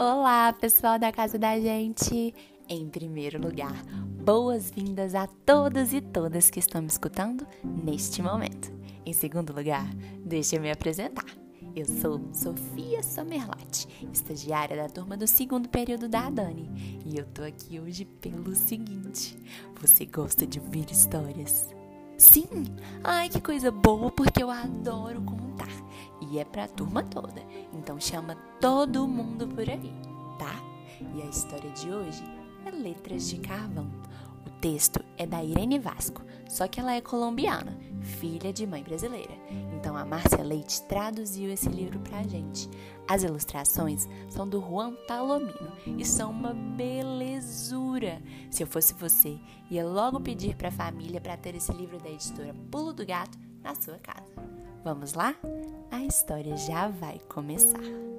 Olá, pessoal da casa da gente! Em primeiro lugar, boas-vindas a todos e todas que estão me escutando neste momento. Em segundo lugar, deixa eu me apresentar. Eu sou Sofia Somerlat, estagiária da turma do segundo período da Dani, e eu tô aqui hoje pelo seguinte: você gosta de ouvir histórias? Sim! Ai, que coisa boa, porque eu adoro contar. E é pra turma toda. Então chama todo mundo por aí, tá? E a história de hoje é Letras de Carvão. Texto é da Irene Vasco, só que ela é colombiana, filha de mãe brasileira. Então a Márcia Leite traduziu esse livro pra gente. As ilustrações são do Juan Palomino e são uma belezura. Se eu fosse você, ia logo pedir pra família para ter esse livro da editora Pulo do Gato na sua casa. Vamos lá? A história já vai começar.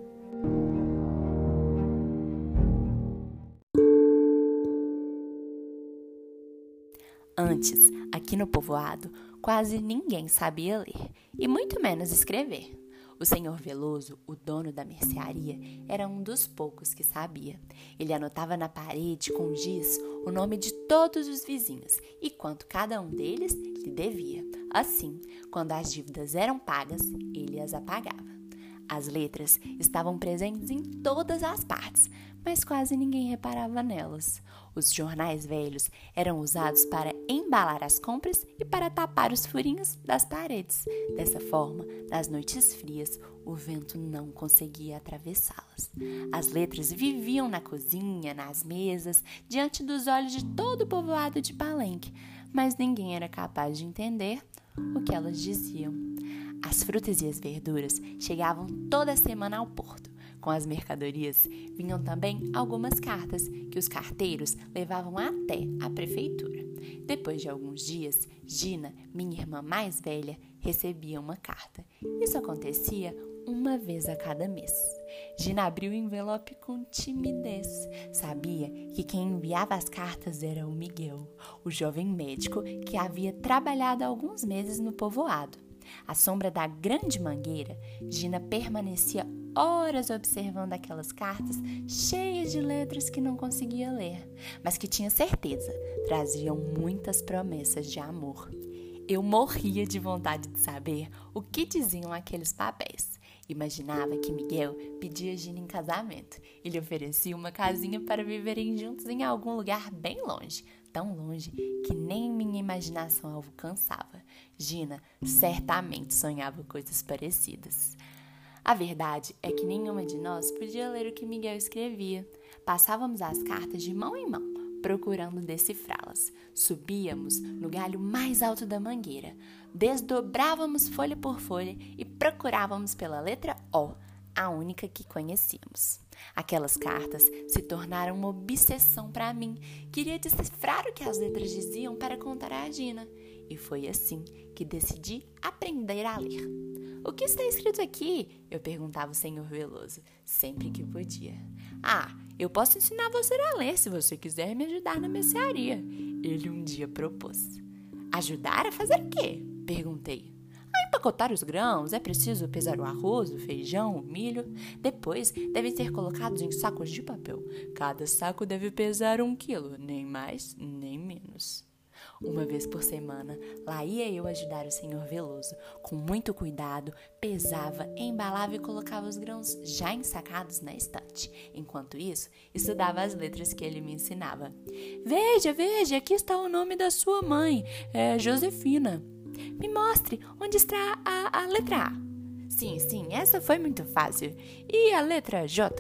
Antes, aqui no povoado, quase ninguém sabia ler e muito menos escrever. O senhor Veloso, o dono da mercearia, era um dos poucos que sabia. Ele anotava na parede com giz o nome de todos os vizinhos e quanto cada um deles lhe devia. Assim, quando as dívidas eram pagas, ele as apagava. As letras estavam presentes em todas as partes, mas quase ninguém reparava nelas. Os jornais velhos eram usados para embalar as compras e para tapar os furinhos das paredes. Dessa forma, nas noites frias, o vento não conseguia atravessá-las. As letras viviam na cozinha, nas mesas, diante dos olhos de todo o povoado de Palenque, mas ninguém era capaz de entender o que elas diziam. As frutas e as verduras chegavam toda semana ao porto. Com as mercadorias vinham também algumas cartas que os carteiros levavam até a prefeitura. Depois de alguns dias, Gina, minha irmã mais velha, recebia uma carta. Isso acontecia uma vez a cada mês. Gina abriu o envelope com timidez. Sabia que quem enviava as cartas era o Miguel, o jovem médico que havia trabalhado alguns meses no povoado. À sombra da grande mangueira, Gina permanecia horas observando aquelas cartas cheias de letras que não conseguia ler, mas que tinha certeza traziam muitas promessas de amor. Eu morria de vontade de saber o que diziam aqueles papéis. Imaginava que Miguel pedia Gina em casamento e lhe oferecia uma casinha para viverem juntos em algum lugar bem longe, tão longe que nem minha imaginação alcançava. Gina certamente sonhava coisas parecidas. A verdade é que nenhuma de nós podia ler o que Miguel escrevia. Passávamos as cartas de mão em mão, procurando decifrá-las. Subíamos no galho mais alto da mangueira, desdobrávamos folha por folha e procurávamos pela letra O, a única que conhecíamos. Aquelas cartas se tornaram uma obsessão para mim. Queria decifrar o que as letras diziam para contar a Gina. E foi assim que decidi aprender a ler. O que está escrito aqui? Eu perguntava ao senhor Veloso, sempre que podia. Ah, eu posso ensinar você a ler se você quiser me ajudar na mercearia. Ele um dia propôs. Ajudar a fazer o quê? Perguntei. A empacotar os grãos, é preciso pesar o arroz, o feijão, o milho. Depois devem ser colocados em sacos de papel. Cada saco deve pesar um quilo, nem mais nem menos. Uma vez por semana, lá ia eu ajudar o senhor Veloso. Com muito cuidado, pesava, embalava e colocava os grãos já ensacados na estante. Enquanto isso, estudava as letras que ele me ensinava. Veja, veja, aqui está o nome da sua mãe, é Josefina. Me mostre onde está a, a letra A. Sim, sim, essa foi muito fácil. E a letra J?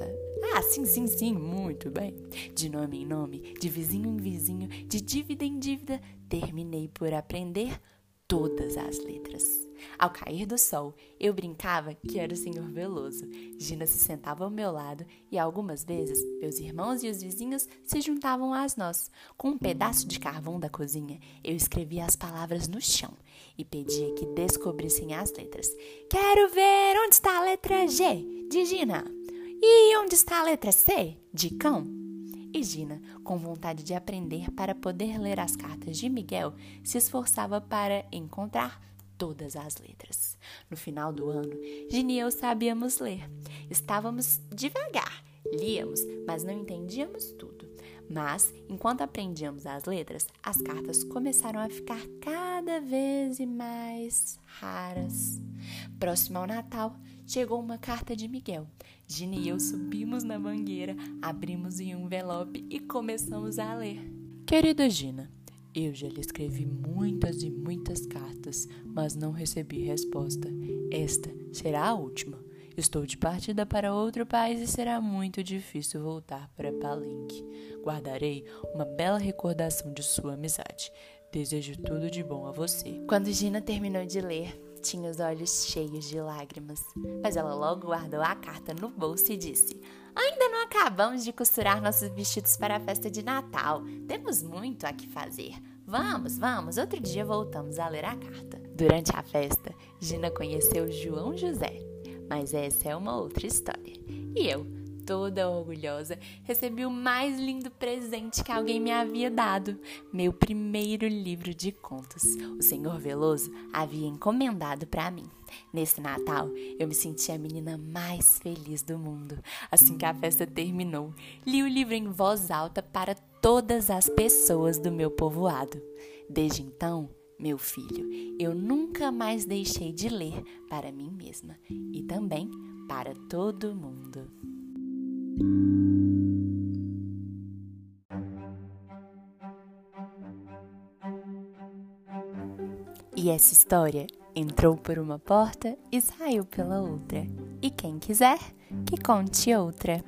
Ah, sim, sim, sim, muito bem. De nome em nome, de vizinho em vizinho, de dívida em dívida, terminei por aprender todas as letras. Ao cair do sol, eu brincava que era o senhor Veloso. Gina se sentava ao meu lado e algumas vezes meus irmãos e os vizinhos se juntavam a nós. Com um pedaço de carvão da cozinha, eu escrevia as palavras no chão e pedia que descobrissem as letras. Quero ver onde está a letra G de Gina. E onde está a letra C? De cão? E Gina, com vontade de aprender para poder ler as cartas de Miguel, se esforçava para encontrar todas as letras. No final do ano, Gina e eu sabíamos ler. Estávamos devagar, Líamos, mas não entendíamos tudo. Mas, enquanto aprendíamos as letras, as cartas começaram a ficar cada vez mais raras. Próximo ao Natal, chegou uma carta de Miguel. Gina e eu subimos na mangueira, abrimos em um envelope e começamos a ler. Querida Gina, eu já lhe escrevi muitas e muitas cartas, mas não recebi resposta. Esta será a última. Estou de partida para outro país e será muito difícil voltar para Palenque. Guardarei uma bela recordação de sua amizade. Desejo tudo de bom a você. Quando Gina terminou de ler, tinha os olhos cheios de lágrimas, mas ela logo guardou a carta no bolso e disse: Ainda não acabamos de costurar nossos vestidos para a festa de Natal. Temos muito a que fazer. Vamos, vamos, outro dia voltamos a ler a carta. Durante a festa, Gina conheceu João José, mas essa é uma outra história. E eu, toda orgulhosa, recebi o mais lindo presente que alguém me havia dado: meu primeiro livro de contos. O senhor Veloso havia encomendado para mim. Nesse Natal, eu me senti a menina mais feliz do mundo. Assim que a festa terminou, li o livro em voz alta para todas as pessoas do meu povoado. Desde então, meu filho, eu nunca mais deixei de ler para mim mesma e também para todo mundo. E essa história entrou por uma porta e saiu pela outra. E quem quiser, que conte outra.